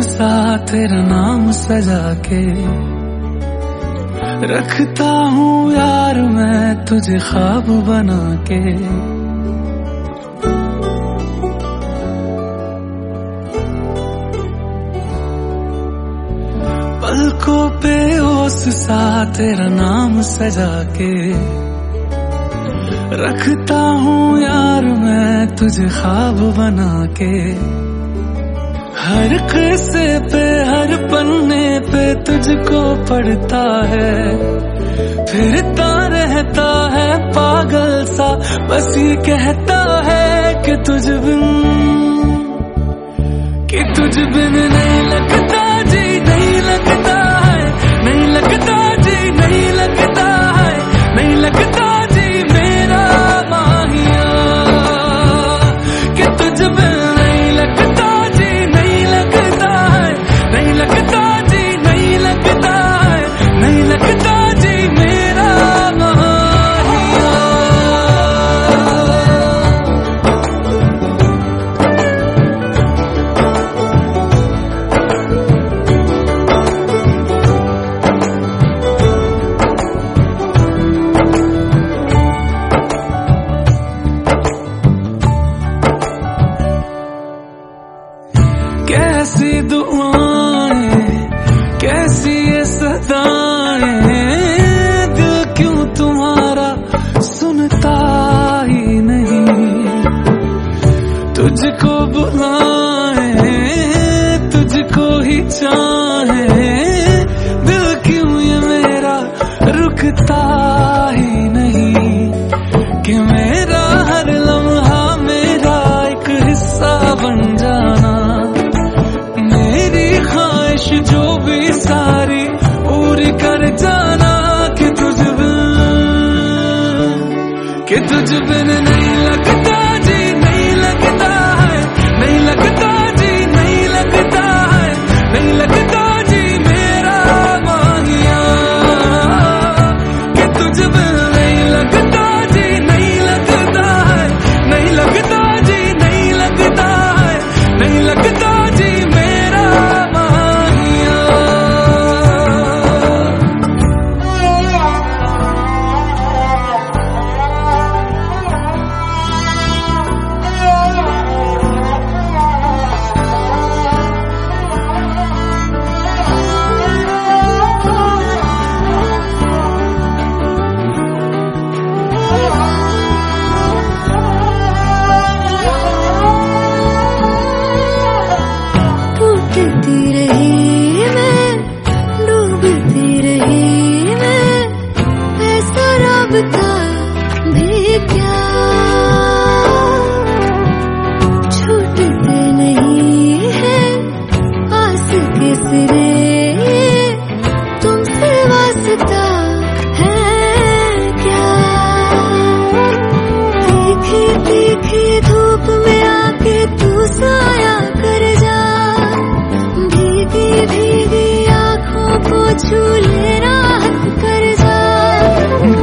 सा तेरा नाम सजा के रखता हूँ यार मैं तुझे ख्वाब बना के। पलकों पे ओस सा तेरा नाम सजा के रखता हूँ यार मैं तुझे ख्वाब बना के। हर किस्से पे, हर पन्ने पे तुझको पढ़ता है। फिरता रहता है पागल सा, बस ये कहता है कि तुझ बिन, कि तुझ बिन नहीं लगता। तुझको बुलाए तुझको ही चाहे। दिल क्यों ये मेरा रुकता ही नहीं? कि मेरा हर लम्हा मेरा एक हिस्सा बन जाना। मेरी ख्वाहिश जो भी सारी पूरी कर जाना, कि तुझ बिन कि तुझ बिन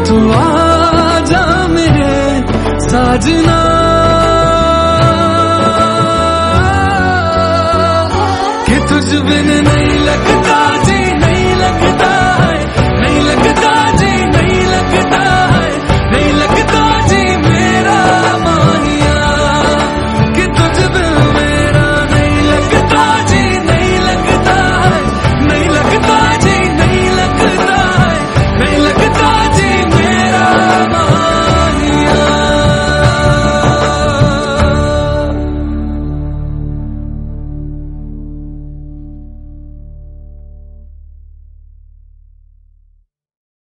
तू आ जा मेरे साजना कि तुझ बिन नहीं लगता।